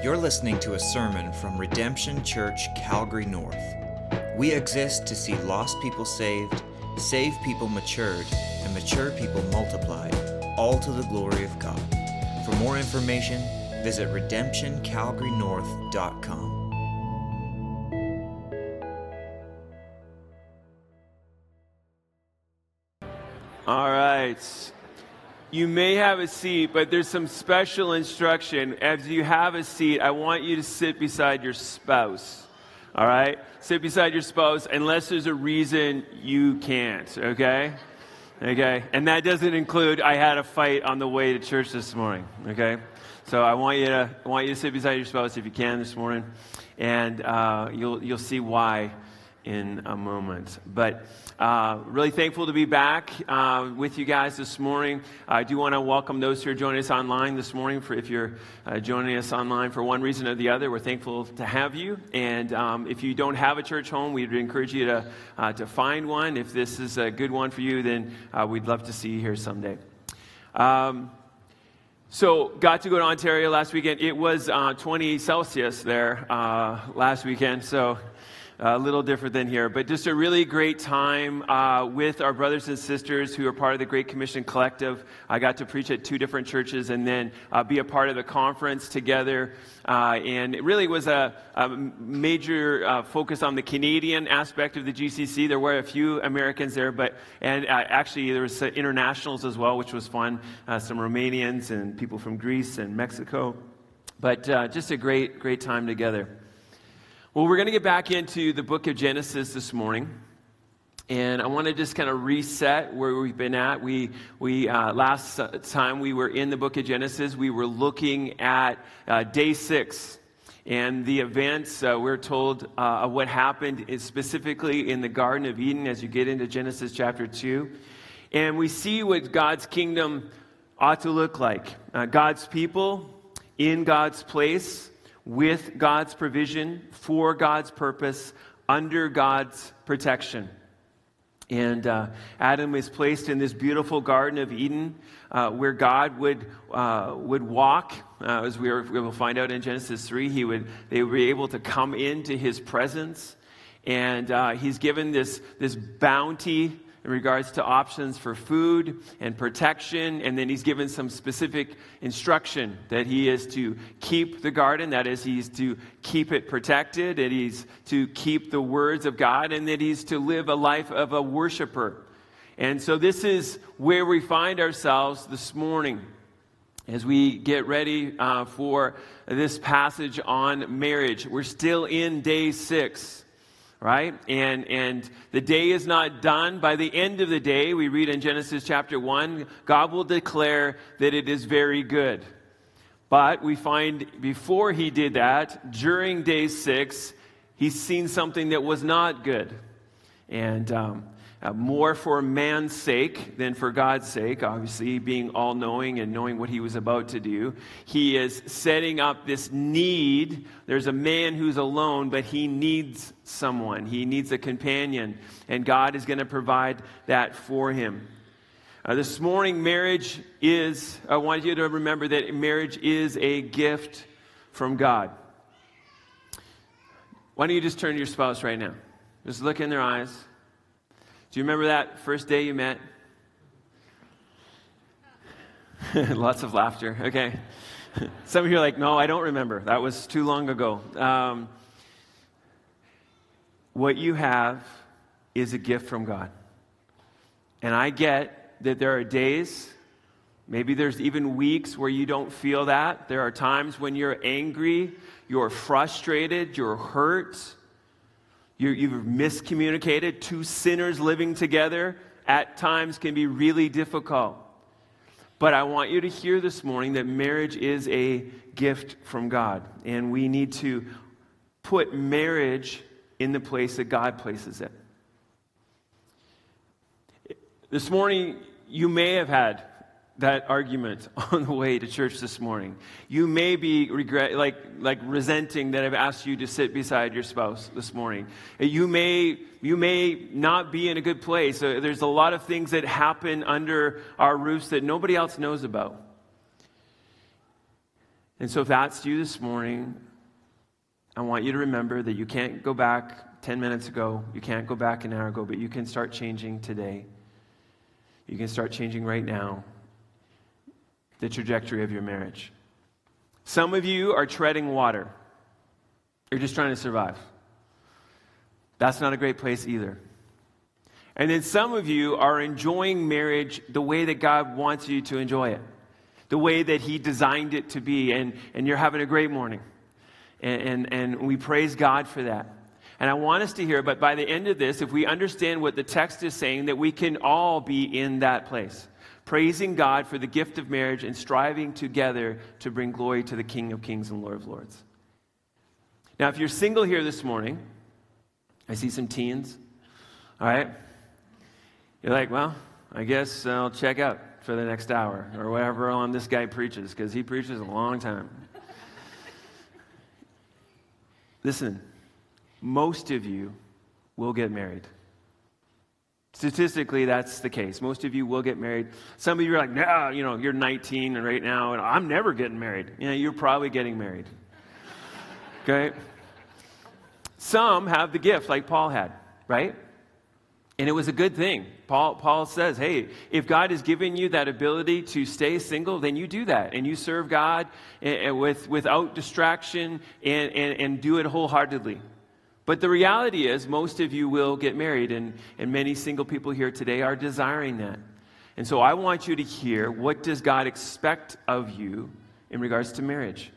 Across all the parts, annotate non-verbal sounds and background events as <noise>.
You're listening to a sermon from Redemption Church, Calgary North. We exist to see lost people saved, saved people matured, and mature people multiplied, all to the glory of God. For more information, visit redemptioncalgarynorth.com. All right. You may have a seat, but there's some special instruction. As you have a seat, I want you to sit beside your spouse. All right? Sit beside your spouse unless there's a reason you can't, okay? Okay? And that doesn't include I had a fight on the way to church this morning, okay? So I want you to, I want you to sit beside your spouse if you can this morning, and uh, you'll, you'll see why in a moment. But uh, really thankful to be back uh, with you guys this morning. I do want to welcome those who are joining us online this morning. For if you're uh, joining us online for one reason or the other, we're thankful to have you. And um, if you don't have a church home, we'd encourage you to uh, to find one. If this is a good one for you, then uh, we'd love to see you here someday. Um, so, got to go to Ontario last weekend. It was uh, 20 Celsius there last weekend. So a little different than here, but just a really great time uh, with our brothers and sisters who are part of the Great Commission Collective. I got to preach at two different churches and then uh, be a part of the conference together. Uh, and it really was a, a major uh, focus on the Canadian aspect of the GCC. There were a few Americans there, but and uh, actually there was internationals as well, which was fun. Uh, some Romanians and people from Greece and Mexico. But just a great, great time together. Well, we're going to get back into the book of Genesis this morning. And I want to just kind of reset where we've been at. We, we uh, last time we were in the book of Genesis, we were looking at uh, day six and the events. Uh, we're told uh, what happened is specifically in the Garden of Eden as you get into Genesis chapter 2. And we see what God's kingdom ought to look like uh, God's people in God's place with God's provision, for God's purpose, under God's protection. And uh, Adam is placed in this beautiful Garden of Eden uh, where God would, uh, would walk. Uh, as we, are, we, will find out in Genesis 3, he would, they would be able to come into his presence. And uh, he's given this, this bounty in regards to options for food and protection. And then he's given some specific instruction that he is to keep the garden, that is, he's to keep it protected, that he's to keep the words of God, and that he's to live a life of a worshiper. And so this is where we find ourselves this morning as we get ready uh, for this passage on marriage. We're still in day six right? And, and the day is not done. By the end of the day, we read in Genesis chapter 1, God will declare that it is very good. But we find before he did that, during day six, he's seen something that was not good. And um, uh, more for man's sake than for God's sake, obviously, being all knowing and knowing what he was about to do. He is setting up this need. There's a man who's alone, but he needs someone, he needs a companion, and God is going to provide that for him. Uh, this morning, marriage is, I want you to remember that marriage is a gift from God. Why don't you just turn to your spouse right now? Just look in their eyes. Do you remember that first day you met? <laughs> Lots of laughter. Okay. <laughs> Some of you are like, no, I don't remember. That was too long ago. Um, what you have is a gift from God. And I get that there are days, maybe there's even weeks where you don't feel that. There are times when you're angry, you're frustrated, you're hurt. You, you've miscommunicated. Two sinners living together at times can be really difficult. But I want you to hear this morning that marriage is a gift from God. And we need to put marriage in the place that God places it. This morning, you may have had that argument <laughs> on the way to church this morning. You may be regret, like, like resenting that I've asked you to sit beside your spouse this morning. You may, you may not be in a good place. Uh, there's a lot of things that happen under our roofs that nobody else knows about. And so, if that's you this morning, I want you to remember that you can't go back 10 minutes ago, you can't go back an hour ago, but you can start changing today. You can start changing right now the trajectory of your marriage. Some of you are treading water, you're just trying to survive. That's not a great place either. And then some of you are enjoying marriage the way that God wants you to enjoy it, the way that He designed it to be, and, and you're having a great morning. And, and, and we praise God for that. And I want us to hear, but by the end of this, if we understand what the text is saying, that we can all be in that place, praising God for the gift of marriage and striving together to bring glory to the King of Kings and Lord of Lords. Now, if you're single here this morning, I see some teens, all right? You're like, well, I guess I'll check out for the next hour or whatever on this guy preaches because he preaches a long time. Listen, most of you will get married. Statistically, that's the case. Most of you will get married. Some of you are like, no, you know, you're 19 and right now, and I'm never getting married. Know, you're probably getting married. Okay? Some have the gift like Paul had, right? And it was a good thing. Paul, Paul says, hey, if God has given you that ability to stay single, then you do that. And you serve God and with, without distraction and, and, and do it wholeheartedly. But the reality is, most of you will get married, and, and many single people here today are desiring that. And so I want you to hear what does God expect of you in regards to marriage?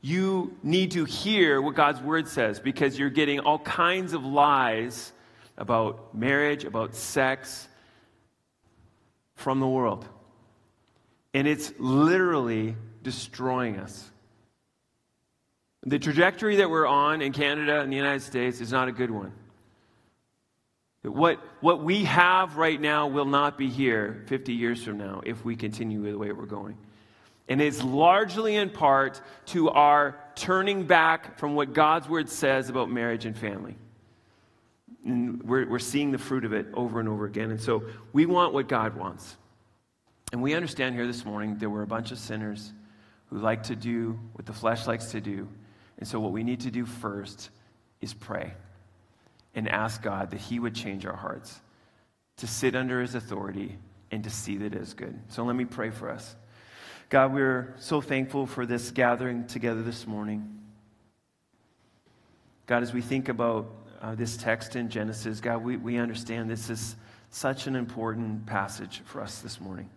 You need to hear what God's word says because you're getting all kinds of lies about marriage, about sex from the world. And it's literally destroying us. The trajectory that we're on in Canada and the United States is not a good one. What, what we have right now will not be here 50 years from now if we continue the way we're going. And it's largely in part to our turning back from what God's word says about marriage and family. And we're, we're seeing the fruit of it over and over again. And so we want what God wants. And we understand here this morning that we're a bunch of sinners who like to do what the flesh likes to do. And so what we need to do first is pray and ask God that He would change our hearts to sit under His authority and to see that it is good. So let me pray for us. God, we're so thankful for this gathering together this morning. God, as we think about uh, this text in Genesis, God, we, we understand this is such an important passage for us this morning.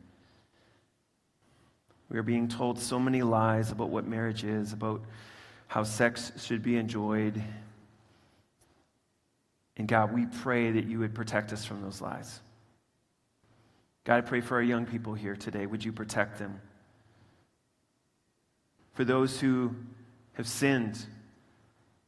We are being told so many lies about what marriage is, about how sex should be enjoyed. And God, we pray that you would protect us from those lies. God, I pray for our young people here today. Would you protect them? For those who have sinned,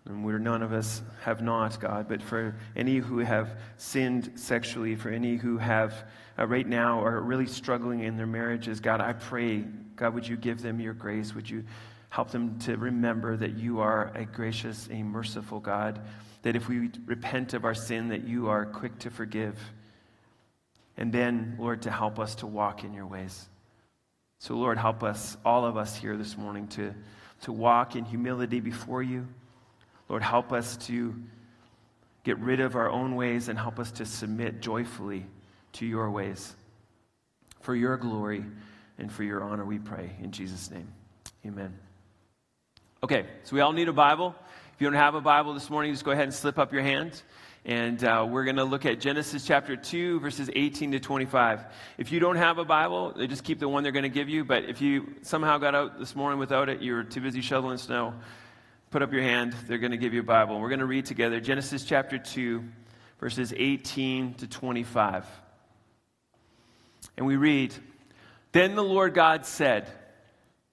and we're none of us have not, God, but for any who have sinned sexually, for any who have uh, right now are really struggling in their marriages, God, I pray, God, would you give them your grace? Would you help them to remember that you are a gracious, a merciful God, that if we repent of our sin, that you are quick to forgive. And then, Lord, to help us to walk in your ways. So, Lord, help us, all of us here this morning, to, to walk in humility before you Lord, help us to get rid of our own ways and help us to submit joyfully to your ways. For your glory and for your honor, we pray. In Jesus' name, amen. Okay, so we all need a Bible. If you don't have a Bible this morning, just go ahead and slip up your hand. And uh, we're going to look at Genesis chapter 2, verses 18 to 25. If you don't have a Bible, they just keep the one they're going to give you. But if you somehow got out this morning without it, you're too busy shoveling snow, put up your hand. They're going to give you a Bible. We're going to read together Genesis chapter 2, verses 18 to 25. And we read Then the Lord God said,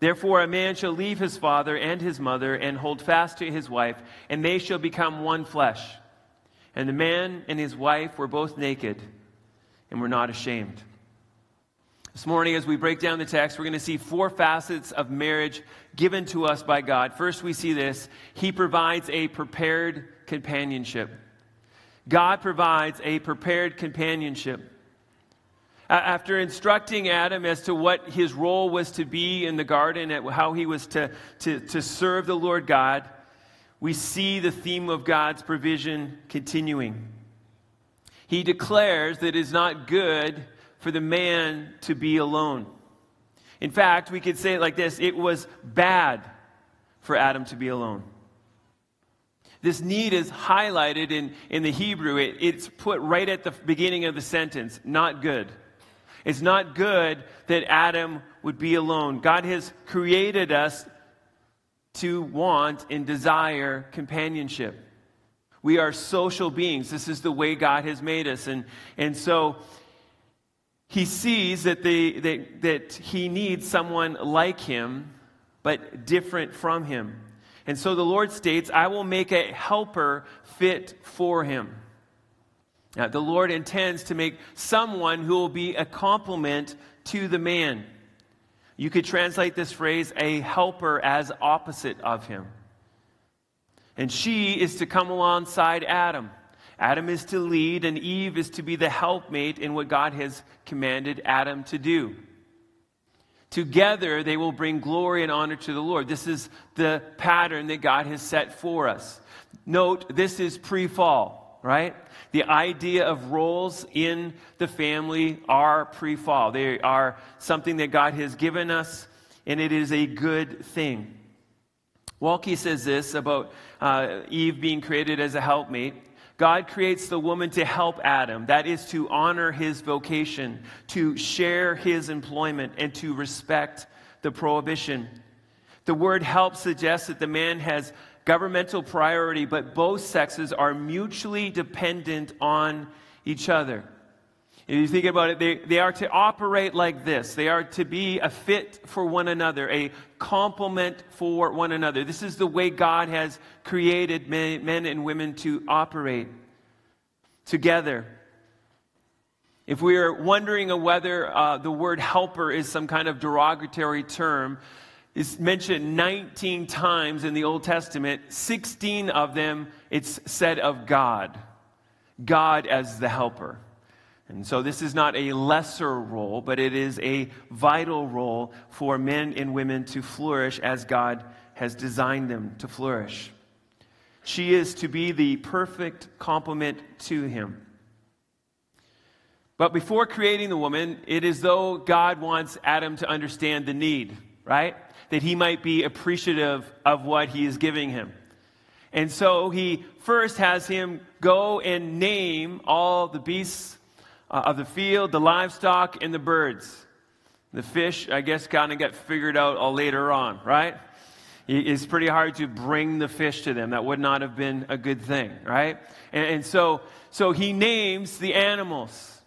Therefore, a man shall leave his father and his mother and hold fast to his wife, and they shall become one flesh. And the man and his wife were both naked and were not ashamed. This morning, as we break down the text, we're going to see four facets of marriage given to us by God. First, we see this He provides a prepared companionship. God provides a prepared companionship. After instructing Adam as to what his role was to be in the garden, and how he was to, to, to serve the Lord God, we see the theme of God's provision continuing. He declares that it is not good for the man to be alone. In fact, we could say it like this it was bad for Adam to be alone. This need is highlighted in, in the Hebrew. It, it's put right at the beginning of the sentence not good. It's not good that Adam would be alone. God has created us to want and desire companionship. We are social beings. This is the way God has made us. And, and so he sees that, the, that, that he needs someone like him, but different from him. And so the Lord states, I will make a helper fit for him. Now, the Lord intends to make someone who will be a complement to the man. You could translate this phrase, a helper, as opposite of him. And she is to come alongside Adam. Adam is to lead, and Eve is to be the helpmate in what God has commanded Adam to do. Together, they will bring glory and honor to the Lord. This is the pattern that God has set for us. Note, this is pre fall, right? The idea of roles in the family are pre fall. They are something that God has given us, and it is a good thing. Waltke says this about uh, Eve being created as a helpmate. God creates the woman to help Adam. That is to honor his vocation, to share his employment, and to respect the prohibition. The word help suggests that the man has governmental priority, but both sexes are mutually dependent on each other. If you think about it, they, they are to operate like this. They are to be a fit for one another, a complement for one another. This is the way God has created men, men and women to operate together. If we are wondering whether uh, the word helper is some kind of derogatory term, is mentioned 19 times in the Old Testament. 16 of them, it's said of God. God as the helper. And so this is not a lesser role, but it is a vital role for men and women to flourish as God has designed them to flourish. She is to be the perfect complement to him. But before creating the woman, it is though God wants Adam to understand the need, right? That he might be appreciative of what he is giving him. And so he first has him go and name all the beasts uh, of the field, the livestock, and the birds. The fish, I guess, kind of got figured out all later on, right? It's pretty hard to bring the fish to them. That would not have been a good thing, right? And, and so, so he names the animals.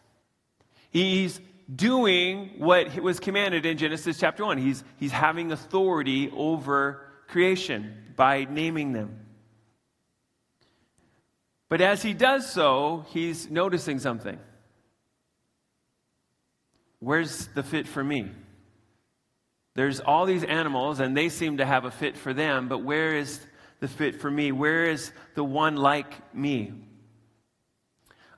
He's doing what was commanded in Genesis chapter 1. He's, he's having authority over creation by naming them. But as he does so, he's noticing something. Where's the fit for me? There's all these animals, and they seem to have a fit for them, but where is the fit for me? Where is the one like me?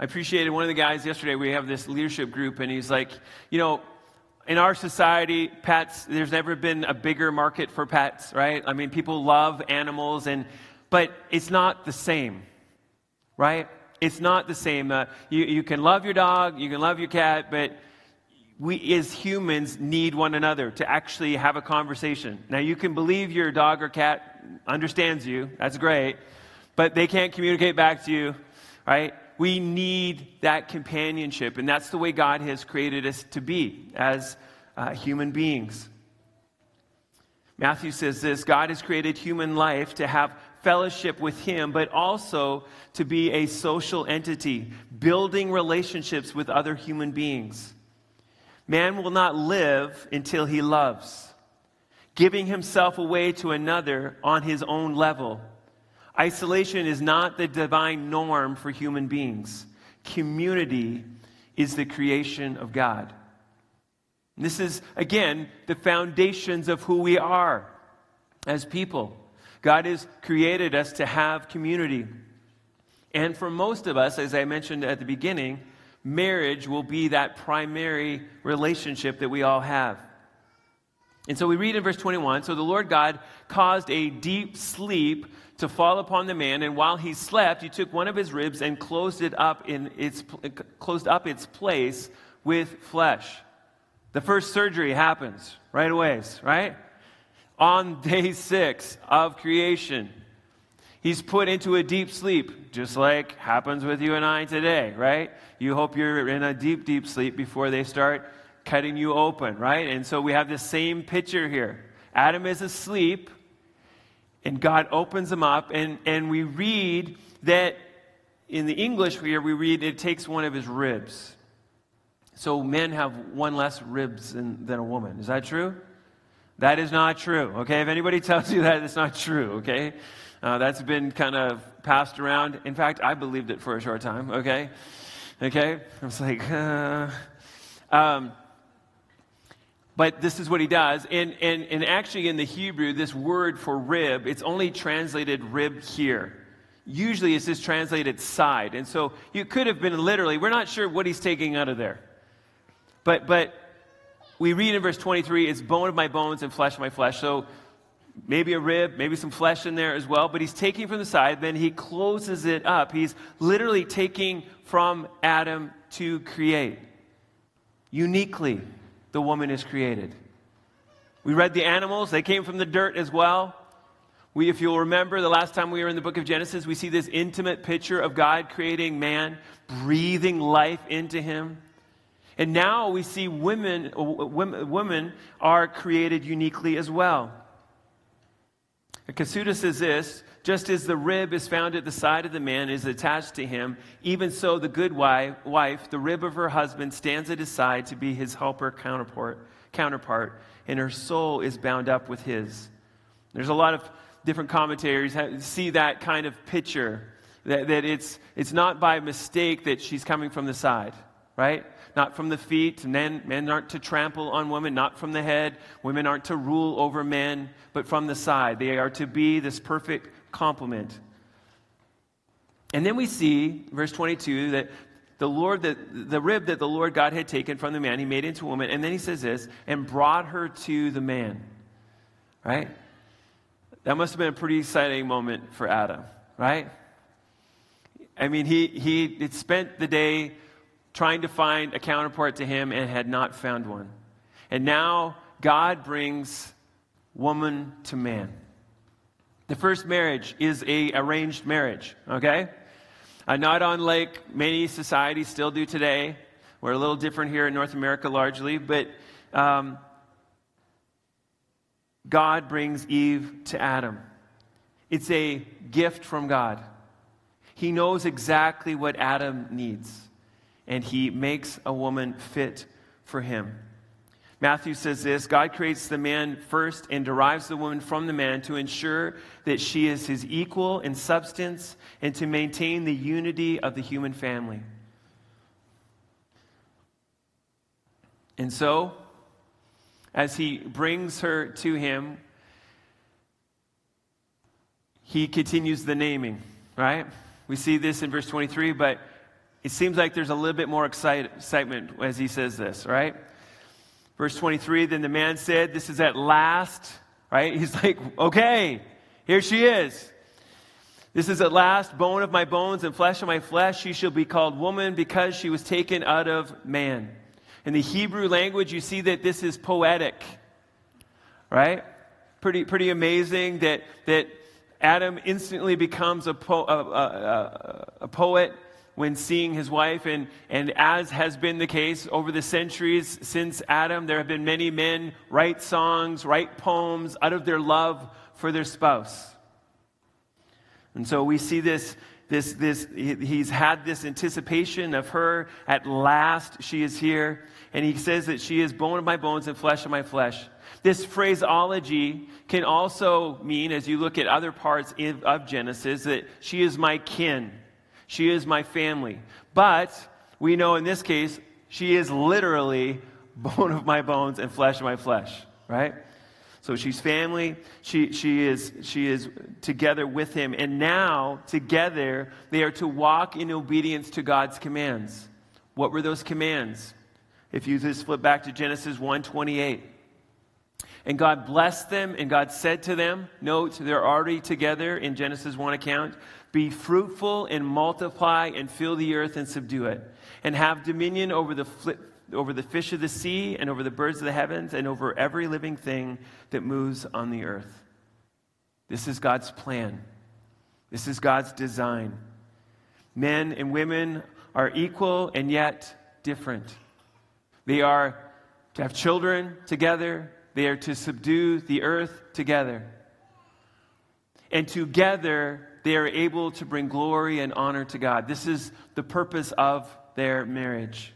I appreciated one of the guys yesterday. We have this leadership group, and he's like, you know, in our society, pets, there's never been a bigger market for pets, right? I mean, people love animals, and but it's not the same, right? It's not the same. Uh, you, you can love your dog, you can love your cat, but we as humans need one another to actually have a conversation. Now, you can believe your dog or cat understands you, that's great, but they can't communicate back to you, right? We need that companionship, and that's the way God has created us to be as uh, human beings. Matthew says this God has created human life to have fellowship with Him, but also to be a social entity, building relationships with other human beings. Man will not live until he loves, giving himself away to another on his own level. Isolation is not the divine norm for human beings. Community is the creation of God. This is, again, the foundations of who we are as people. God has created us to have community. And for most of us, as I mentioned at the beginning, marriage will be that primary relationship that we all have. And so we read in verse 21 So the Lord God caused a deep sleep to fall upon the man, and while he slept, he took one of his ribs and closed it up in its closed up its place with flesh. The first surgery happens right away, right? On day six of creation. He's put into a deep sleep, just like happens with you and I today, right? You hope you're in a deep, deep sleep before they start cutting you open, right? And so we have the same picture here. Adam is asleep, and God opens them up, and, and we read that in the English here, we read it takes one of his ribs. So men have one less ribs than, than a woman. Is that true? That is not true, okay? If anybody <laughs> tells you that, it's not true, okay? Uh, that's been kind of passed around. In fact, I believed it for a short time, okay? Okay? I was like, <laughs> uh, um, but this is what he does. And, and, and actually, in the Hebrew, this word for rib, it's only translated rib here. Usually, it's just translated side. And so you could have been literally, we're not sure what he's taking out of there. But, but we read in verse 23, it's bone of my bones and flesh of my flesh. So maybe a rib, maybe some flesh in there as well, but he's taking from the side, then he closes it up. He's literally taking from Adam to create. Uniquely, the woman is created. We read the animals, they came from the dirt as well. We, if you'll remember, the last time we were in the book of Genesis, we see this intimate picture of God creating man, breathing life into him. And now we see women, uh, women, women are created uniquely as well. Cassuto says this just as the rib is found at the side of the man and is attached to him, even so the good wife, the rib of her husband, stands at his side to be his helper counterpart, counterpart, and her soul is bound up with his. There's a lot of different commentaries see that kind of picture that, that it's, it's not by mistake that she's coming from the side, right? not from the feet. Men, men aren't to trample on women, not from the head. Women aren't to rule over men, but from the side. They are to be this perfect complement. And then we see, verse 22, that the Lord, the, the rib that the Lord God had taken from the man, he made into a woman. And then he says this, and brought her to the man. Right? That must have been a pretty exciting moment for Adam, right? I mean, he, he had spent the day trying to find a counterpart to him and had not found one. And now God brings woman to man. The first marriage is a arranged marriage, okay? Uh, not unlike many societies still do today. We're a little different here in North America largely, but um, God brings Eve to Adam. It's a gift from God. He knows exactly what Adam needs and he makes a woman fit for him. Matthew says this God creates the man first and derives the woman from the man to ensure that she is his equal in substance and to maintain the unity of the human family. And so, as he brings her to him, he continues the naming, right? We see this in verse 23, but it seems like there's a little bit more excite, excitement as he says this, right? Verse 23 Then the man said, This is at last, right? <laughs> He's like, Okay, here she is. This is at last bone of my bones and flesh of my flesh. She shall be called woman because she was taken out of man. In the Hebrew language, you see that this is poetic, right? Pretty, pretty amazing that, that Adam instantly becomes a, po- a, a, a, poet when seeing his wife. And, and as has been the case over the centuries since Adam, there have been many men write songs, write poems out of their love for their spouse. And so we see this, this, this he's had this anticipation of her. At last, she is here. And he says that she is bone of my bones and flesh of my flesh. This phraseology can also mean, as you look at other parts of Genesis, that she is my kin, she is my family. But we know in this case, she is literally <laughs> bone of my bones and flesh of my flesh, right? So she's family. She, she, is, she is together with him. And now, together, they are to walk in obedience to God's commands. What were those commands? If you just flip back to Genesis 1 28. And God blessed them, and God said to them, note, they're already together in Genesis 1 account, be fruitful and multiply and fill the earth and subdue it, and have dominion over the, over the fish of the sea and over the birds of the heavens and over every living thing that moves on the earth. This is God's plan. This is God's design. Men and women are equal and yet different. They are to have children together, they are to subdue the earth together. And together, they are able to bring glory and honor to God. This is the purpose of their marriage.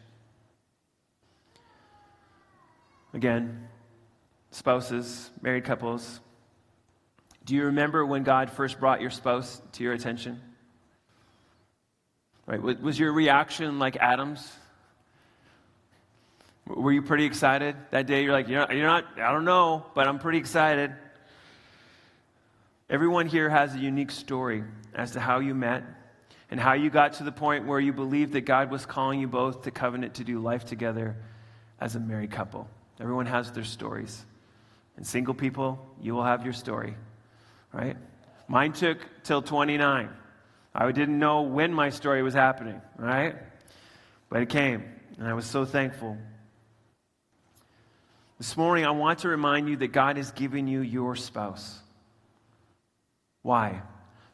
Again, spouses, married couples, do you remember when God first brought your spouse to your attention? Right? Was your reaction like Adam's? Were you pretty excited that day? You're like, you're not, you're not, I don't know, but I'm pretty excited. Everyone here has a unique story as to how you met and how you got to the point where you believed that God was calling you both to covenant to do life together as a married couple. Everyone has their stories. And single people, you will have your story, right? Mine took till 29. I didn't know when my story was happening, right? But it came, and I was so thankful. This morning, I want to remind you that God has given you your spouse. Why?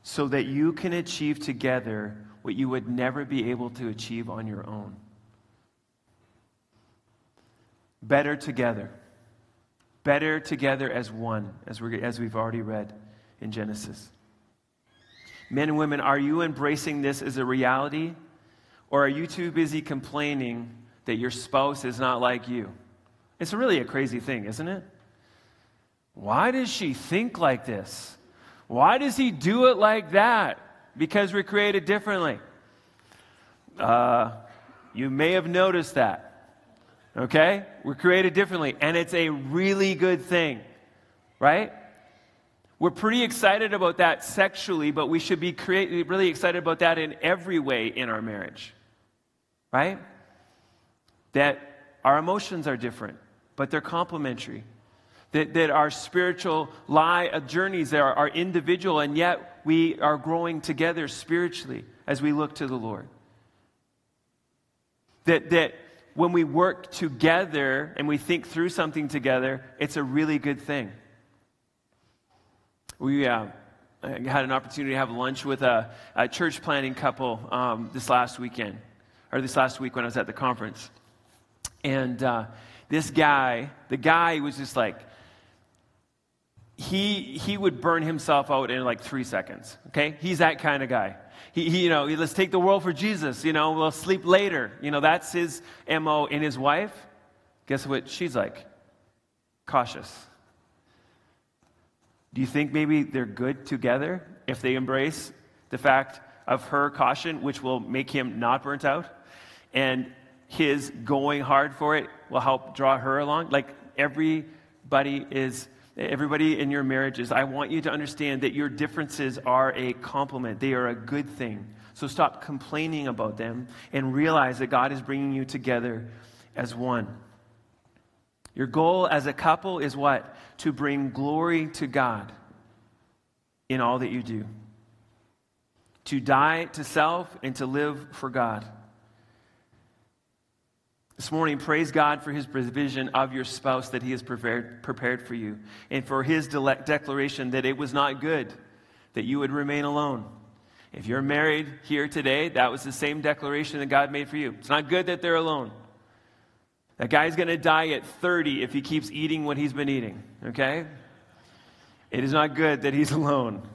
So that you can achieve together what you would never be able to achieve on your own. Better together. Better together as one, as, we as we've already read in Genesis. Men and women, are you embracing this as a reality? Or are you too busy complaining that your spouse is not like you? It's really a crazy thing, isn't it? Why does she think like this? Why does he do it like that? Because we're created differently. Uh, you may have noticed that. Okay? We're created differently, and it's a really good thing, right? We're pretty excited about that sexually, but we should be create, really excited about that in every way in our marriage, right? That our emotions are different, but they're complementary. That, that our spiritual lie, uh, journeys are, are individual, and yet we are growing together spiritually as we look to the Lord. That, that when we work together and we think through something together, it's a really good thing. We uh, had an opportunity to have lunch with a, a church planting couple um, this last weekend, or this last week when I was at the conference. And uh, this guy, the guy was just like, he, he would burn himself out in like three seconds. Okay? He's that kind of guy. He, he, you know, let's take the world for Jesus. You know, we'll sleep later. You know, that's his MO. And his wife, guess what she's like? Cautious. Do you think maybe they're good together if they embrace the fact of her caution, which will make him not burnt out, and his going hard for it will help draw her along? Like everybody is Everybody in your marriages, I want you to understand that your differences are a compliment. They are a good thing. So stop complaining about them and realize that God is bringing you together as one. Your goal as a couple is what? To bring glory to God in all that you do. To die to self and to live for God. This morning, praise God for his provision of your spouse that he has prepared, prepared for you, and for his de- declaration that it was not good that you would remain alone. If you're married here today, that was the same declaration that God made for you. It's not good that they're alone. That guy's going to die at 30 if he keeps eating what he's been eating, okay? It is not good that he's <laughs> alone.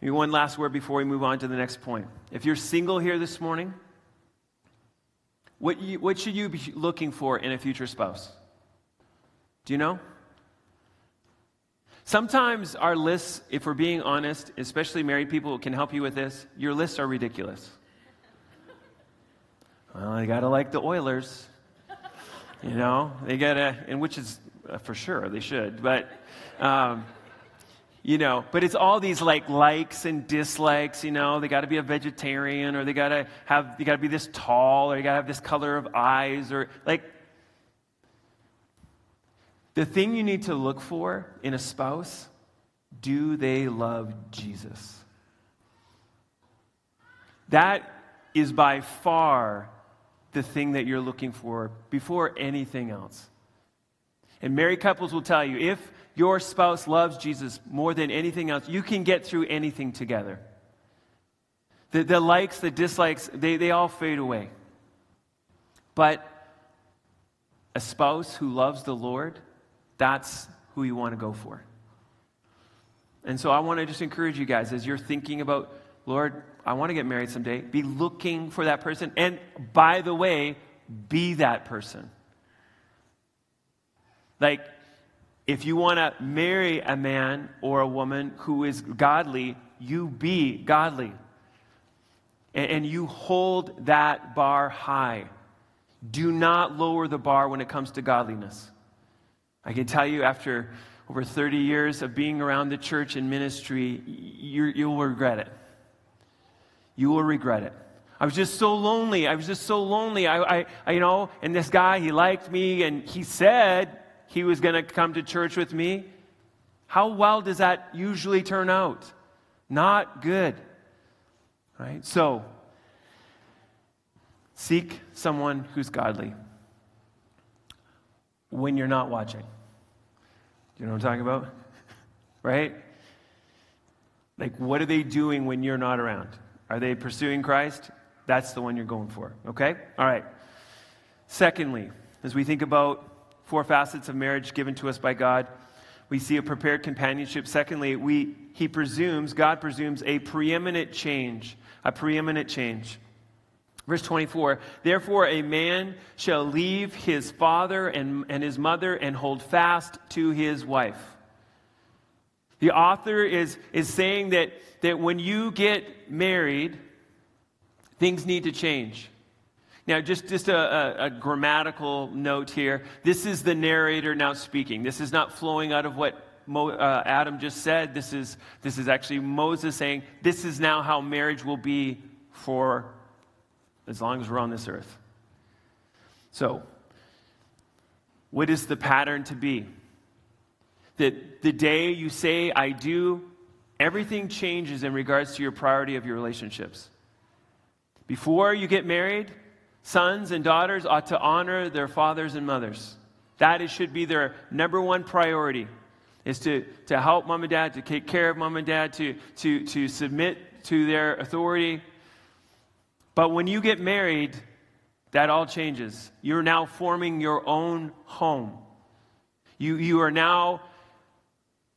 Maybe one last word before we move on to the next point. If you're single here this morning, what, you, what should you be looking for in a future spouse? Do you know? Sometimes our lists, if we're being honest, especially married people can help you with this, your lists are ridiculous. Well, they got to like the Oilers. You know, they got to, and which is uh, for sure, they should. But, um, you know, but it's all these like likes and dislikes, you know, they got to be a vegetarian or they got to have, they got to be this tall or they got to have this color of eyes or like, the thing you need to look for in a spouse do they love Jesus? That is by far the thing that you're looking for before anything else. And married couples will tell you if your spouse loves Jesus more than anything else, you can get through anything together. The, the likes, the dislikes, they, they all fade away. But a spouse who loves the Lord, that's who you want to go for. And so I want to just encourage you guys as you're thinking about, Lord, I want to get married someday, be looking for that person. And by the way, be that person. Like, if you want to marry a man or a woman who is godly, you be godly. And, and you hold that bar high. Do not lower the bar when it comes to godliness. I can tell you, after over 30 years of being around the church and ministry, you will regret it. You will regret it. I was just so lonely. I was just so lonely. I, I, I you know, and this guy, he liked me, and he said he was going to come to church with me. How well does that usually turn out? Not good. Right? So, seek someone who's godly when you're not watching. You know what I'm talking about? <laughs> right? Like, what are they doing when you're not around? Are they pursuing Christ? That's the one you're going for, okay? All right. Secondly, as we think about four facets of marriage given to us by God, we see a prepared companionship. Secondly, we, he presumes, God presumes a preeminent change, a preeminent change. Verse 24, therefore a man shall leave his father and, and his mother and hold fast to his wife. The author is, is saying that, that when you get married, things need to change. Now, just, just a, a, a, grammatical note here. This is the narrator now speaking. This is not flowing out of what Mo, uh, Adam just said. This is, this is actually Moses saying, This is now how marriage will be for as long as we're on this earth. So, what is the pattern to be? That the day you say, I do, everything changes in regards to your priority of your relationships. Before you get married, sons and daughters ought to honor their fathers and mothers. That is, should be their number one priority, is to, to help mom and dad, to take care of mom and dad, to, to, to submit to their authority, but when you get married, that all changes. You're now forming your own home. You, you are now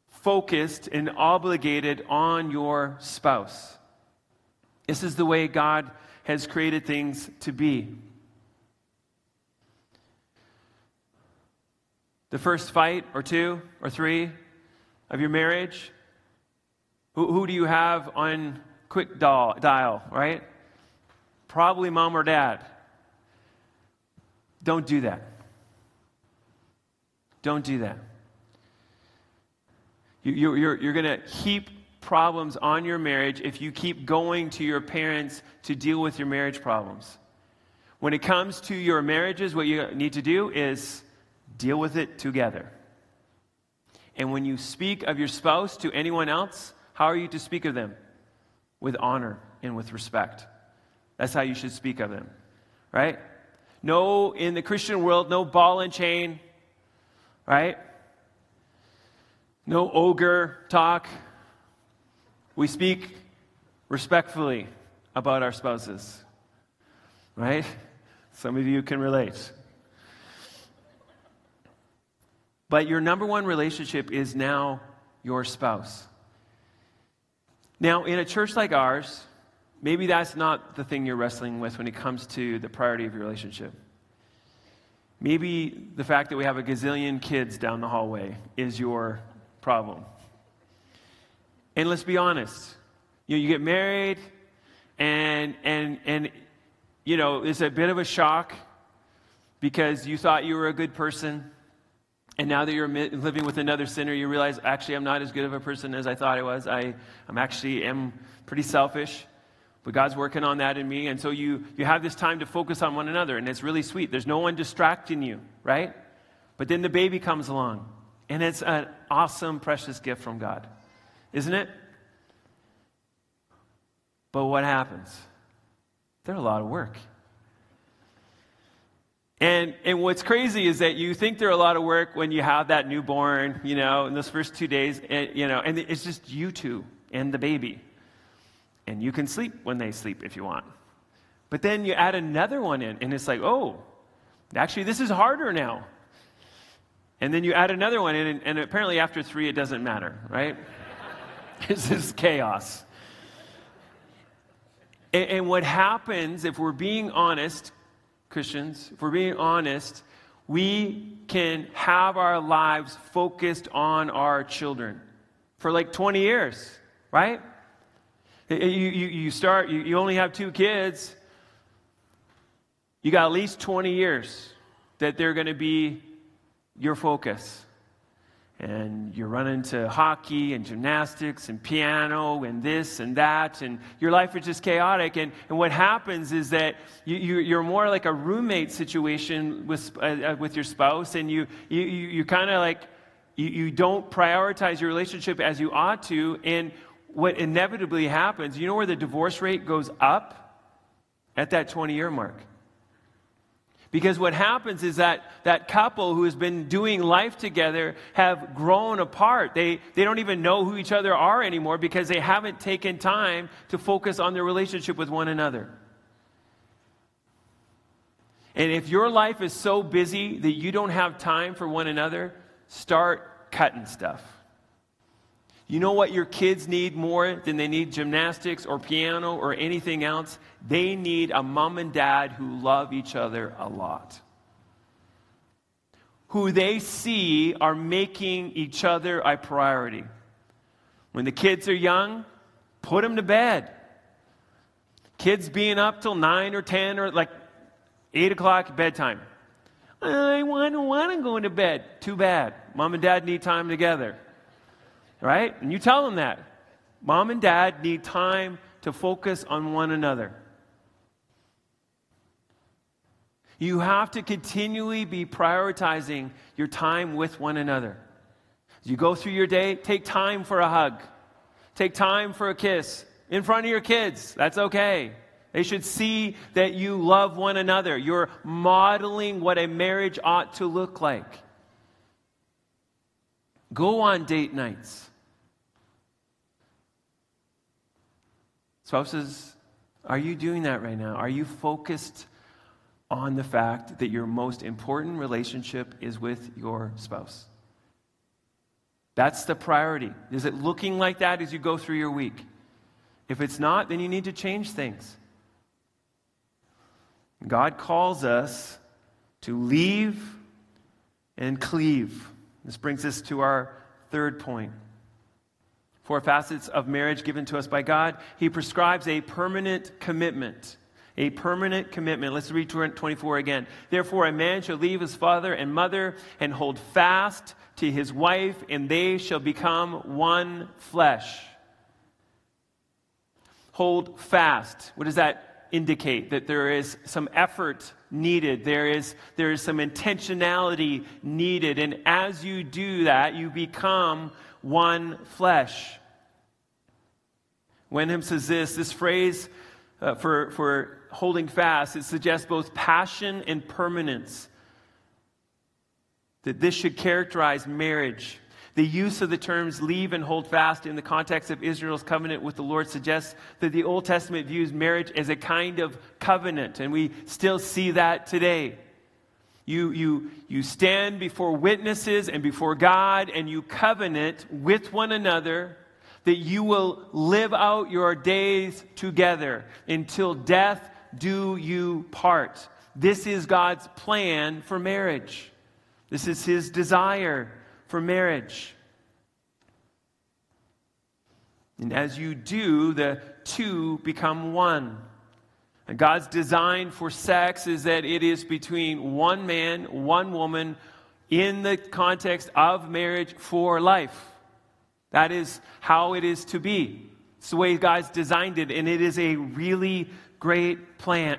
focused and obligated on your spouse. This is the way God has created things to be. The first fight, or two, or three of your marriage, who, who do you have on quick dial, dial, right? Probably mom or dad. Don't do that. Don't do that. You, are you're, you're going to heap problems on your marriage if you keep going to your parents to deal with your marriage problems. When it comes to your marriages, what you need to do is deal with it together. And when you speak of your spouse to anyone else, how are you to speak of them? With honor and with respect. That's how you should speak of them. right? No, in the Christian world, no ball and chain, right? No ogre talk. We speak respectfully about our spouses, right? Some of you can relate. But your number one relationship is now your spouse. Now, in a church like ours, maybe that's not the thing you're wrestling with when it comes to the priority of your relationship. Maybe the fact that we have a gazillion kids down the hallway is your problem. And let's be honest. You, know, you get married, and, and, and, you know, it's a bit of a shock because you thought you were a good person. And now that you're living with another sinner, you realize, actually, I'm not as good of a person as I thought I was. I, I'm actually am pretty selfish. But God's working on that in me. And so you, you have this time to focus on one another, and it's really sweet. There's no one distracting you, right? But then the baby comes along, and it's an awesome, precious gift from God, isn't it? But what happens? They're a lot of work. And, and what's crazy is that you think they're a lot of work when you have that newborn, you know, in those first two days, and, you know, and it's just you two and the baby. And you can sleep when they sleep if you want. But then you add another one in, and it's like, oh, actually, this is harder now. And then you add another one in, and, and apparently after three, it doesn't matter, right? <laughs> this is chaos. And, and what happens, if we're being honest, Christians, if we're being honest, we can have our lives focused on our children for like 20 years, right? You, you, you start, you, you only have two kids. You got at least 20 years that they're going to be your focus. And you're running to hockey and gymnastics and piano and this and that, and your life is just chaotic. And, and what happens is that you, you, are more like a roommate situation with, uh, uh, with your spouse, and you, you, you kind of like, you, you don't prioritize your relationship as you ought to. And what inevitably happens, you know where the divorce rate goes up? At that 20 year mark. Because what happens is that that couple who has been doing life together have grown apart. They, they don't even know who each other are anymore because they haven't taken time to focus on their relationship with one another. And if your life is so busy that you don't have time for one another, start cutting stuff. You know what your kids need more than they need gymnastics or piano or anything else? They need a mom and dad who love each other a lot. Who they see are making each other a priority. When the kids are young, put them to bed. Kids being up till 9 or 10 or like 8 o'clock bedtime. I want to to go into bed. Too bad. Mom and dad need time together right? And you tell them that. Mom and dad need time to focus on one another. You have to continually be prioritizing your time with one another. As you go through your day, take time for a hug, take time for a kiss in front of your kids. That's okay. They should see that you love one another. You're modeling what a marriage ought to look like. Go on date nights. Spouses, are you doing that right now? Are you focused on the fact that your most important relationship is with your spouse? That's the priority. Is it looking like that as you go through your week? If it's not, then you need to change things. God calls us to leave and cleave. This brings us to our third point four facets of marriage given to us by God, he prescribes a permanent commitment. A permanent commitment. Let's read 24 again. Therefore, a man shall leave his father and mother and hold fast to his wife, and they shall become one flesh. Hold fast. What does that indicate? That there is some effort needed. There is, there is some intentionality needed. And as you do that, you become one flesh. Wenham says this this phrase uh, for, for holding fast, it suggests both passion and permanence. That this should characterize marriage. The use of the terms leave and hold fast in the context of Israel's covenant with the Lord suggests that the Old Testament views marriage as a kind of covenant, and we still see that today. You, you, you stand before witnesses and before God, and you covenant with one another that you will live out your days together until death do you part. This is God's plan for marriage. This is his desire for marriage. And as you do, the two become one. And God's design for sex is that it is between one man, one woman, in the context of marriage for life. That is how it is to be. It's the way God's designed it, and it is a really great plan.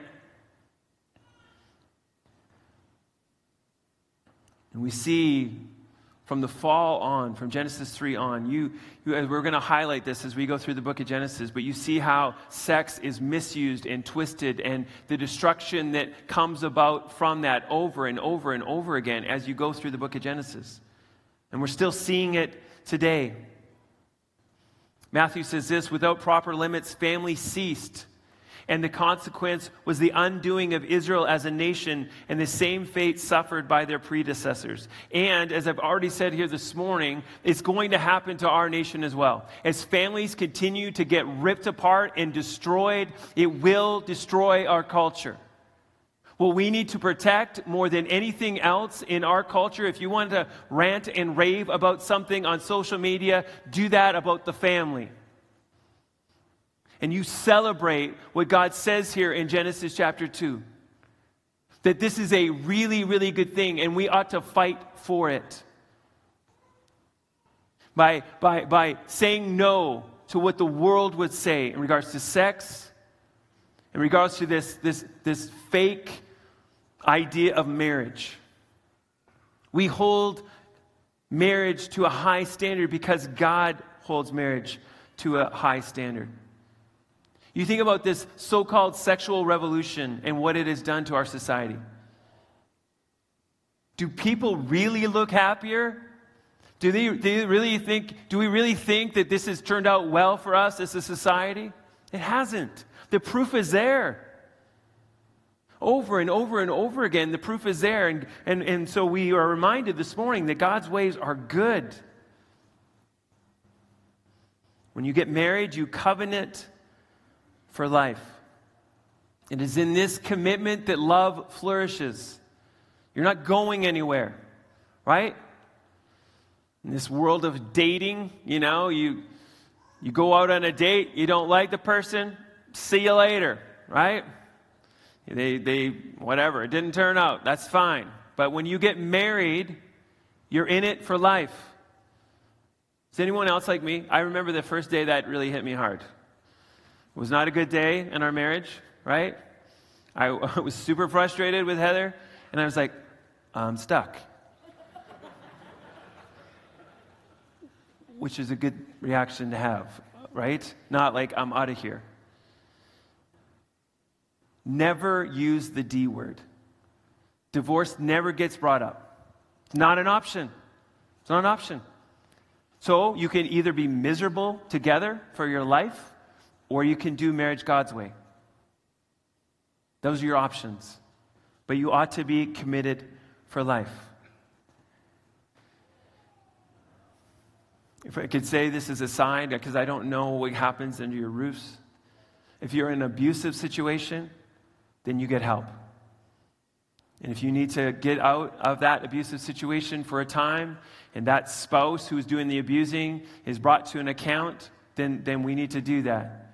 And we see from the fall on, from Genesis 3 on, you, you we're going to highlight this as we go through the book of Genesis, but you see how sex is misused and twisted and the destruction that comes about from that over and over and over again as you go through the book of Genesis. And we're still seeing it today. Matthew says this without proper limits, family ceased. And the consequence was the undoing of Israel as a nation and the same fate suffered by their predecessors. And as I've already said here this morning, it's going to happen to our nation as well. As families continue to get ripped apart and destroyed, it will destroy our culture. What we need to protect more than anything else in our culture, if you want to rant and rave about something on social media, do that about the family and you celebrate what God says here in Genesis chapter 2. That this is a really, really good thing, and we ought to fight for it. By, by, by saying no to what the world would say in regards to sex, in regards to this, this, this fake idea of marriage. We hold marriage to a high standard because God holds marriage to a high standard. You think about this so called sexual revolution and what it has done to our society. Do people really look happier? Do they, do they really think, do we really think that this has turned out well for us as a society? It hasn't. The proof is there. Over and over and over again, the proof is there. And, and, and so we are reminded this morning that God's ways are good. When you get married, you covenant for life. It is in this commitment that love flourishes. You're not going anywhere, right? In this world of dating, you know, you, you go out on a date, you don't like the person, see you later, right? They, they, whatever, it didn't turn out, that's fine. But when you get married, you're in it for life. Is anyone else like me? I remember the first day that really hit me hard. It was not a good day in our marriage, right? I, <laughs> I was super frustrated with Heather, and I was like, I'm stuck. Which is a good reaction to have, right? Not like, I'm out of here. Never use the D word. Divorce never gets brought up. It's not an option. It's not an option. So you can either be miserable together for your life or you can do marriage God's way. Those are your options. But you ought to be committed for life. If I could say this is a sign, because I don't know what happens under your roofs. If you're in an abusive situation, then you get help. And if you need to get out of that abusive situation for a time, and that spouse who's doing the abusing is brought to an account, then, then we need to do that.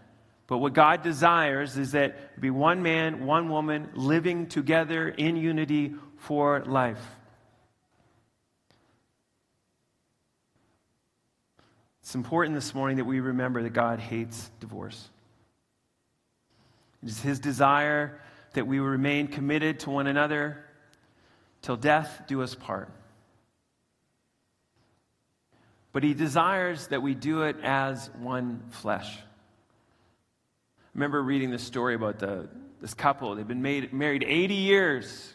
But what God desires is that be one man, one woman living together in unity for life. It's important this morning that we remember that God hates divorce. It is His desire that we remain committed to one another till death do us part. But He desires that we do it as one flesh. I remember reading this story about the, this couple. They've been made, married 80 years.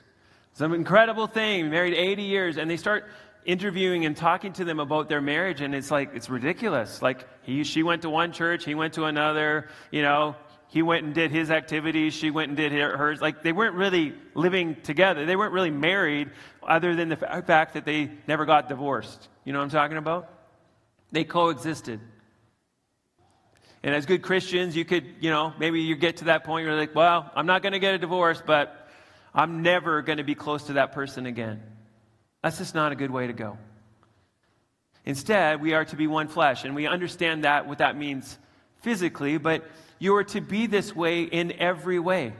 Some incredible thing, married 80 years, and they start interviewing and talking to them about their marriage, and it's like, it's ridiculous. Like, he, she went to one church, he went to another, you know, he went and did his activities, she went and did hers. Like, they weren't really living together. They weren't really married, other than the fact that they never got divorced. You know what I'm talking about? They coexisted. And as good Christians, you could, you know, maybe you get to that point where you're like, well, I'm not going to get a divorce, but I'm never going to be close to that person again. That's just not a good way to go. Instead, we are to be one flesh, and we understand that what that means physically, but you are to be this way in every way.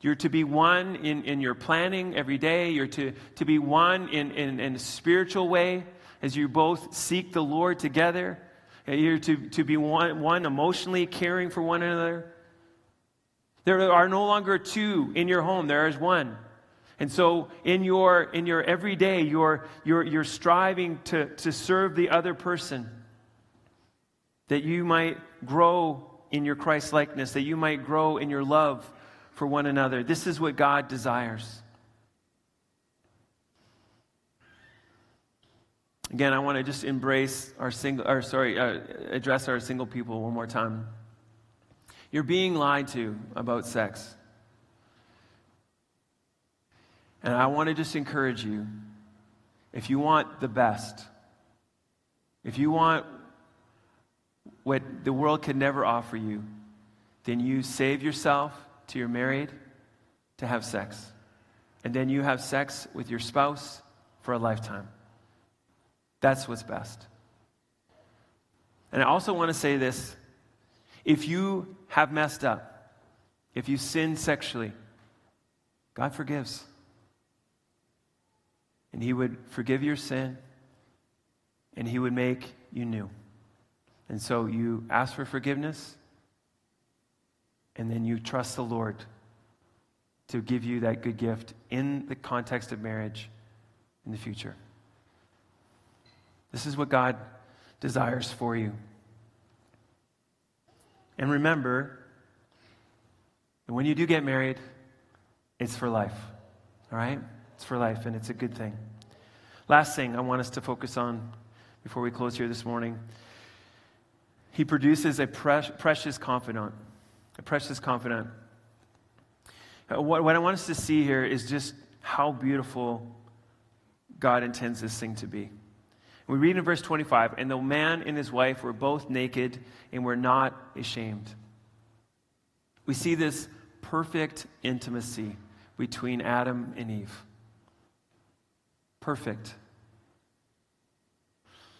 You're to be one in, in your planning every day. You're to, to be one in, in, in a spiritual way as you both seek the Lord together. You're to, to be one, one emotionally caring for one another. There are no longer two in your home, there is one. And so in your, in your everyday, you're, you're, you're striving to, to serve the other person, that you might grow in your Christ likeness, that you might grow in your love for one another. This is what God desires. Again, I want to just embrace our single, or sorry, uh, address our single people one more time. You're being lied to about sex. And I want to just encourage you if you want the best, if you want what the world could never offer you, then you save yourself to you're married to have sex. And then you have sex with your spouse for a lifetime. That's what's best. And I also want to say this if you have messed up, if you sin sexually, God forgives and He would forgive your sin, and He would make you new. And so you ask for forgiveness, and then you trust the Lord to give you that good gift in the context of marriage in the future. This is what God desires for you. And remember, when you do get married, it's for life. All right? It's for life, and it's a good thing. Last thing I want us to focus on before we close here this morning he produces a pre- precious confidant. A precious confidant. Uh, what, what I want us to see here is just how beautiful God intends this thing to be. We read in verse 25, and the man and his wife were both naked and were not ashamed. We see this perfect intimacy between Adam and Eve perfect.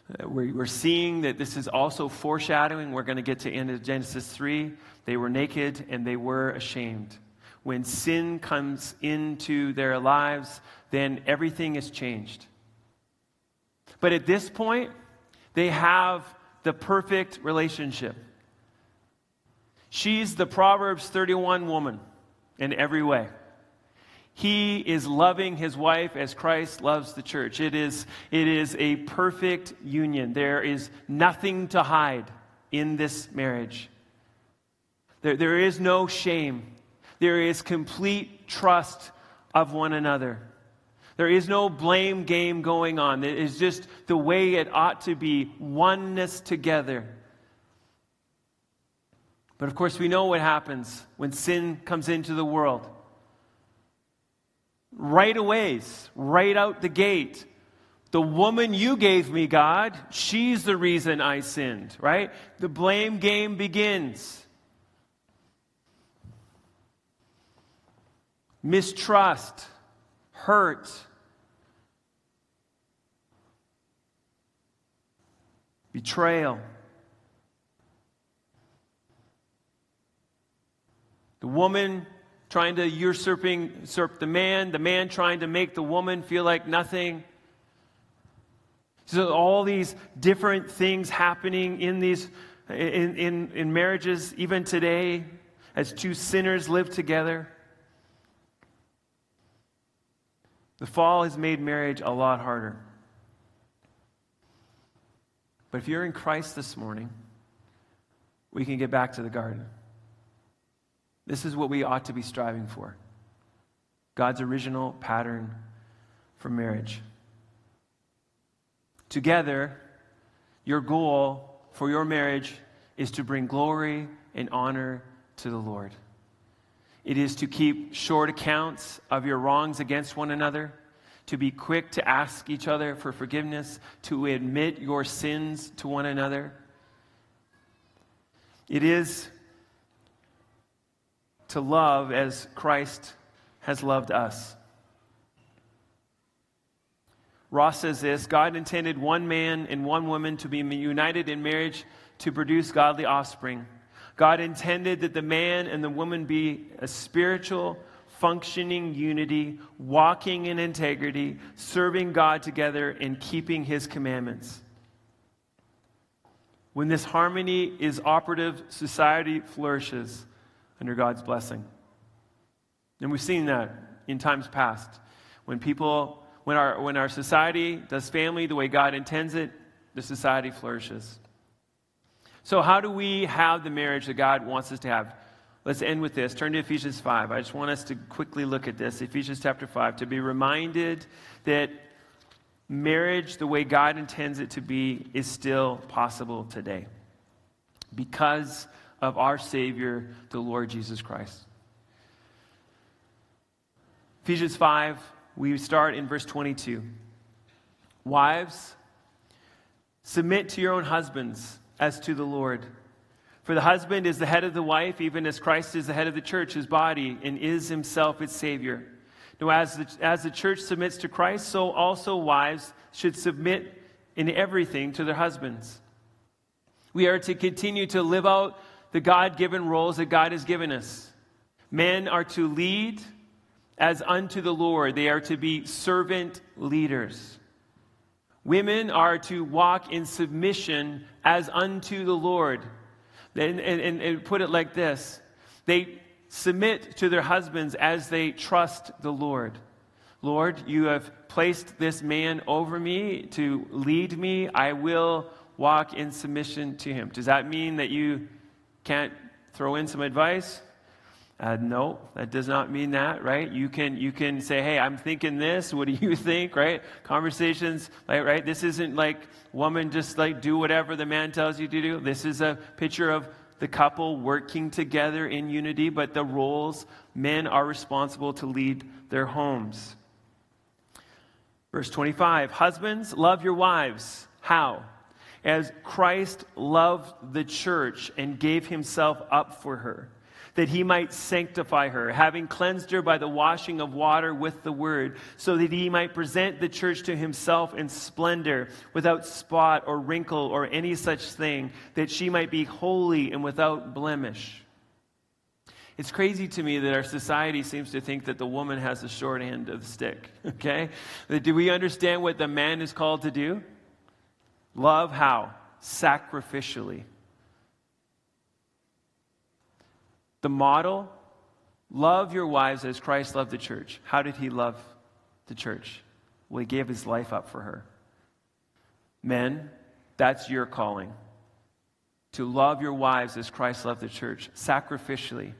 Uh, we're seeing that this is also foreshadowing. We're going to get to end of Genesis 3. They were naked and they were ashamed. When sin comes into their lives, then everything is changed. But at this point, they have the perfect relationship. She's the Proverbs 31 woman in every way. He is loving his wife as Christ loves the church. It is, it is a perfect union. There is nothing to hide in this marriage. There, there is no shame. There is complete trust of one another. There is no blame game going on. It is just the way it ought to be oneness together. But of course, we know what happens when sin comes into the world right away, right out the gate. The woman you gave me, God, she's the reason I sinned, right? The blame game begins. Mistrust, hurt, betrayal. The woman trying to usurping usurp the man, the man trying to make the woman feel like nothing. So all these different things happening in these in, in, in marriages, even today, as two sinners live together. The fall has made marriage a lot harder. But if you're in Christ this morning, we can get back to the garden. This is what we ought to be striving for God's original pattern for marriage. Together, your goal for your marriage is to bring glory and honor to the Lord. It is to keep short accounts of your wrongs against one another, to be quick to ask each other for forgiveness, to admit your sins to one another. It is to love as Christ has loved us. Ross says this God intended one man and one woman to be united in marriage to produce godly offspring. God intended that the man and the woman be a spiritual, functioning unity, walking in integrity, serving God together, and keeping his commandments. When this harmony is operative, society flourishes under God's blessing. And we've seen that in times past. When people, when our, when our society does family the way God intends it, the society flourishes. So, how do we have the marriage that God wants us to have? Let's end with this. Turn to Ephesians 5. I just want us to quickly look at this. Ephesians chapter 5, to be reminded that marriage, the way God intends it to be, is still possible today because of our Savior, the Lord Jesus Christ. Ephesians 5, we start in verse 22. Wives, submit to your own husbands as to the Lord. For the husband is the head of the wife, even as Christ is the head of the church, his body, and is himself its Savior. Now, as the, as the church submits to Christ, so also wives should submit in everything to their husbands. We are to continue to live out the God given roles that God has given us. Men are to lead as unto the Lord, they are to be servant leaders. Women are to walk in submission as unto the Lord. And, and, and, put it like this they submit to their husbands as they trust the Lord. Lord, you have placed this man over me to lead me. I will walk in submission to him. Does that mean that you can't throw in some advice? Uh, no, that does not mean that, right? You can you can say, "Hey, I'm thinking this. What do you <laughs> think?" Right? Conversations, like, right? This isn't like woman just like do whatever the man tells you to do. This is a picture of the couple working together in unity, but the roles men are responsible to lead their homes. Verse 25: Husbands, love your wives. How? As Christ loved the church and gave himself up for her that he might sanctify her, having cleansed her by the washing of water with the word, so that he might present the church to himself in splendor, without spot or wrinkle or any such thing, that she might be holy and without blemish. It's crazy to me that our society seems to think that the woman has the short end of the stick, <laughs> okay? Do we understand what the man is called to do? Love how? Sacrificially. The model love your wives as Christ loved the church. How did he love the church? Well, he gave his life up for her. Men, that's your calling. To love your wives as Christ loved the church, sacrificially,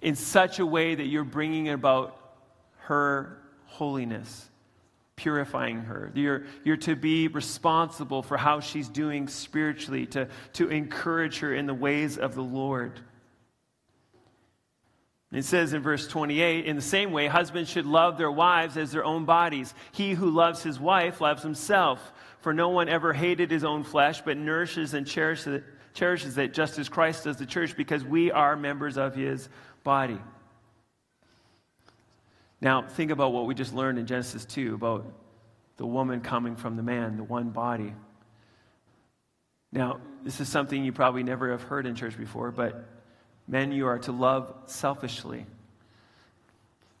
in such a way that you're bringing about her holiness, purifying her. You're, you're to be responsible for how she's doing spiritually, to, to encourage her in the ways of the Lord. It says in verse 28 In the same way, husbands should love their wives as their own bodies. He who loves his wife loves himself. For no one ever hated his own flesh, but nourishes and cherishes it, cherishes it just as Christ does the church, because we are members of his body. Now, think about what we just learned in Genesis 2 about the woman coming from the man, the one body. Now, this is something you probably never have heard in church before, but Men, you are to love selfishly.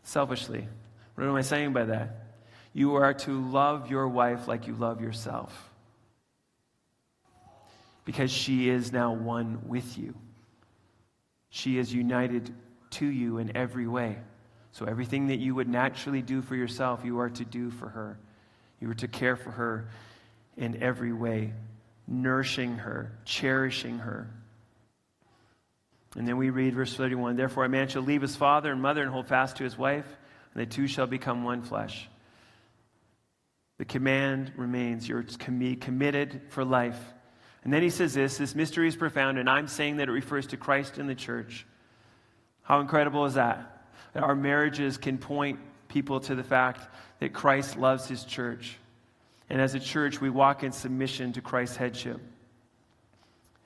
Selfishly. What am I saying by that? You are to love your wife like you love yourself. Because she is now one with you. She is united to you in every way. So everything that you would naturally do for yourself, you are to do for her. You are to care for her in every way, nourishing her, cherishing her, And then we read verse 31 Therefore, a man shall leave his father and mother and hold fast to his wife, and the two shall become one flesh. The command remains you're committed for life. And then he says this this mystery is profound, and I'm saying that it refers to Christ and the church. How incredible is that? That our marriages can point people to the fact that Christ loves his church. And as a church, we walk in submission to Christ's headship.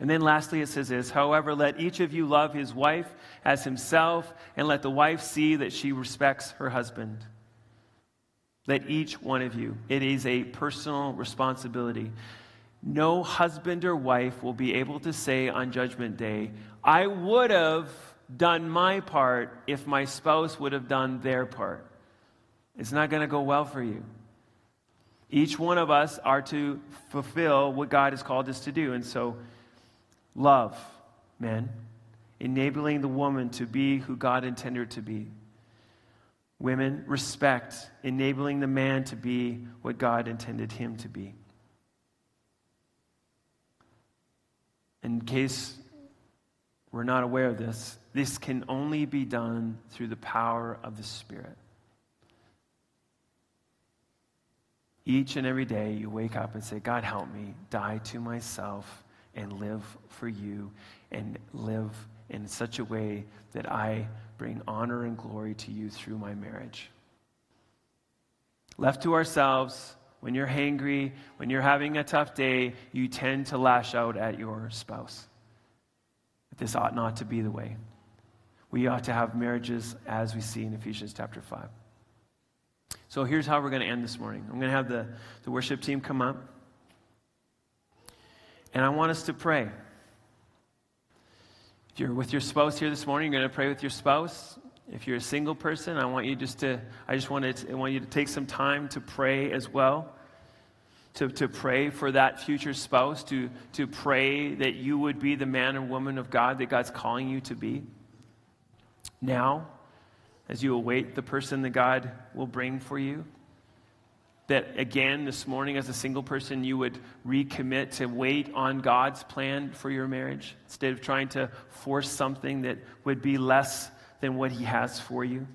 And then lastly, it says this However, let each of you love his wife as himself, and let the wife see that she respects her husband. Let each one of you, it is a personal responsibility. No husband or wife will be able to say on Judgment Day, I would have done my part if my spouse would have done their part. It's not going to go well for you. Each one of us are to fulfill what God has called us to do. And so, love, men, enabling the woman to be who God intended her to be. Women, respect, enabling the man to be what God intended him to be. In case we're not aware of this, this can only be done through the power of the Spirit. Each and every day, you wake up and say, God, help me die to myself and live for you and live in such a way that I bring honor and glory to you through my marriage. Left to ourselves, when you're hangry, when you're having a tough day, you tend to lash out at your spouse. This ought not to be the way. We ought to have marriages as we see in Ephesians chapter 5. So here's how we're going to end this morning. I'm going to have the, the worship team come up. And I want us to pray. If you're with your spouse here this morning, you're going to pray with your spouse. If you're a single person, I want you just to, I just want, to, I want you to take some time to pray as well. To, to pray for that future spouse, to, to pray that you would be the man or woman of God that God's calling you to be. Now, as you await the person that God will bring for you, that again this morning as a single person you would recommit to wait on God's plan for your marriage instead of trying to force something that would be less than what He has for you.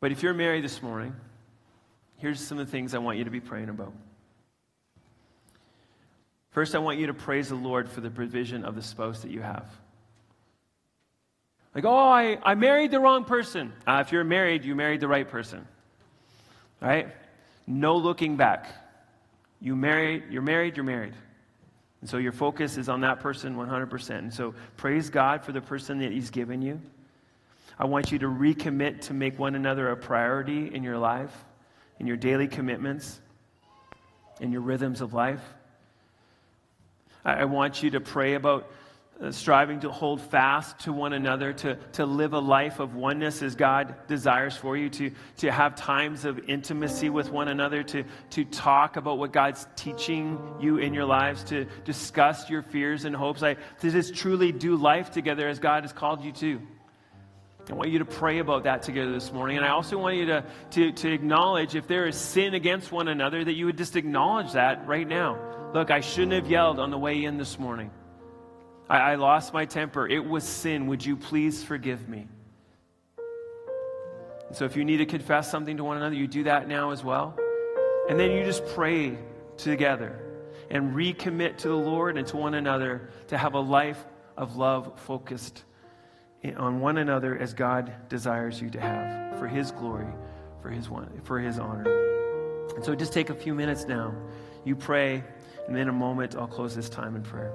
But if you're married this morning, here's some of the things I want you to be praying about. First, I want you to praise the Lord for the provision of the spouse that you have. Like, oh, I, I married the wrong person. Uh, if you're married, you married the right person. Right? No looking back. You married, you're married, you're married. And so your focus is on that person 100%. And so praise God for the person that He's given you. I want you to recommit to make one another a priority in your life, in your daily commitments, in your rhythms of life. I, I want you to pray about uh, striving to hold fast to one another, to, to live a life of oneness as God desires for you, to, to have times of intimacy with one another, to, to talk about what God's teaching you in your lives, to discuss your fears and hopes, I, to just truly do life together as God has called you to. I want you to pray about that together this morning. And I also want you to, to, to acknowledge if there is sin against one another, that you would just acknowledge that right now. Look, I shouldn't have yelled on the way in this morning. I, I lost my temper. It was sin. Would you please forgive me? so if you need to confess something to one another, you do that now as well. And then you just pray together and recommit to the Lord and to one another to have a life of love focused on one another as God desires you to have for His glory, for His, one, for his honor. And so just take a few minutes now. You pray, and then in a moment, I'll close this time in prayer.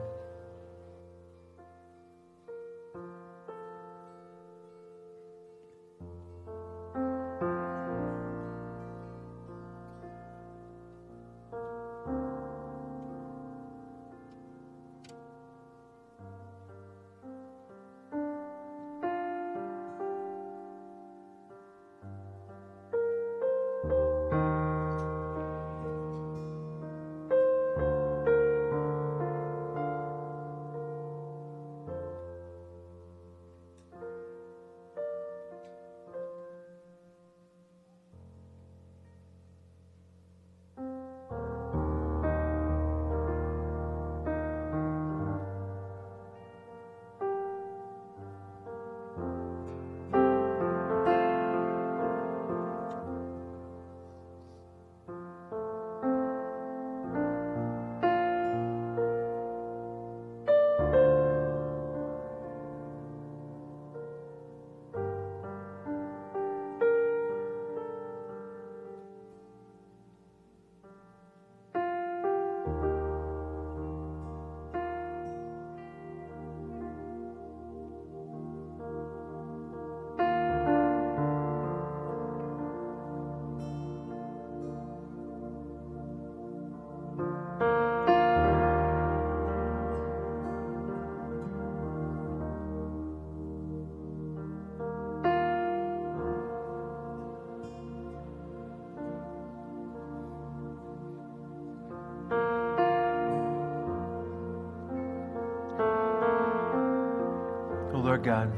Lord God,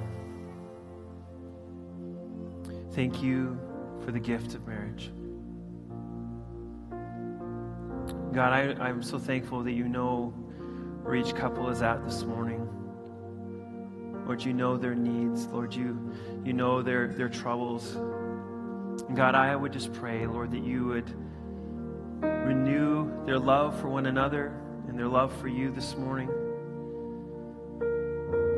thank you for the gift of marriage. God, I, I'm so thankful that you know where each couple is at this morning. Lord, you know their needs. Lord, you, you know their, their troubles. God, I would just pray, Lord, that you would renew their love for one another and their love for you this morning.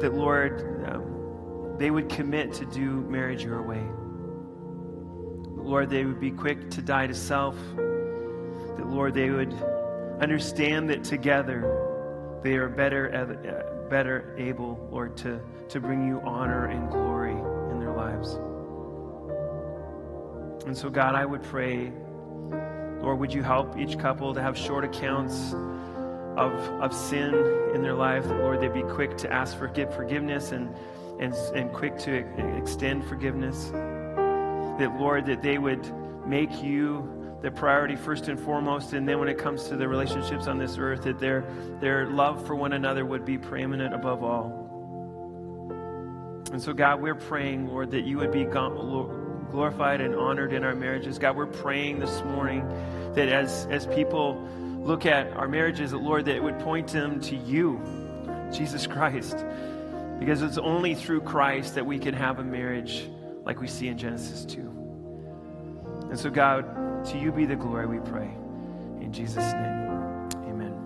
That, Lord, um, they would commit to do marriage your way. Lord, they would be quick to die to self. That, Lord, they would understand that together they are better, uh, better able, Lord, to, to bring you honor and glory in their lives. And so, God, I would pray, Lord, would you help each couple to have short accounts of, of sin in their life? That, Lord, they'd be quick to ask for forgiveness and, and, and quick to extend forgiveness. That, Lord, that they would make you the priority first and foremost, and then when it comes to the relationships on this earth, that their, their love for one another would be preeminent above all. And so, God, we're praying, Lord, that you would be glorified and honored in our marriages. God, we're praying this morning that as, as people look at our marriages, Lord, that it would point them to you, Jesus Christ. Because it's only through Christ that we can have a marriage like we see in Genesis 2. And so, God, to you be the glory, we pray. In Jesus' name. Amen.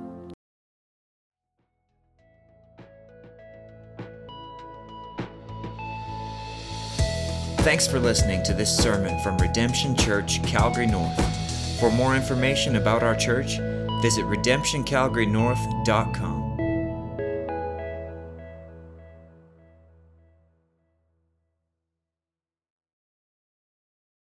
Thanks for listening to this sermon from Redemption Church, Calgary North. For more information about our church, visit redemptioncalgarynorth.com.